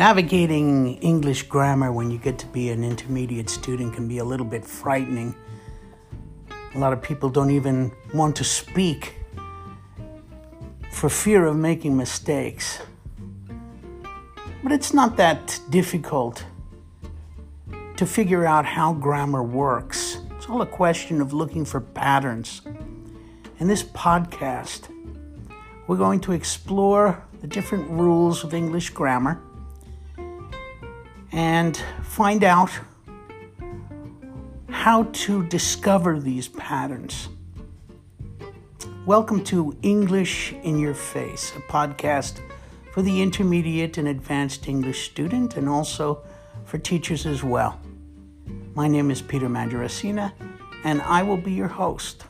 Navigating English grammar when you get to be an intermediate student can be a little bit frightening. A lot of people don't even want to speak for fear of making mistakes. But it's not that difficult to figure out how grammar works. It's all a question of looking for patterns. In this podcast, we're going to explore the different rules of English grammar and find out how to discover these patterns. Welcome to English in Your Face, a podcast for the intermediate and advanced English student and also for teachers as well. My name is Peter Mandaracina, and I will be your host.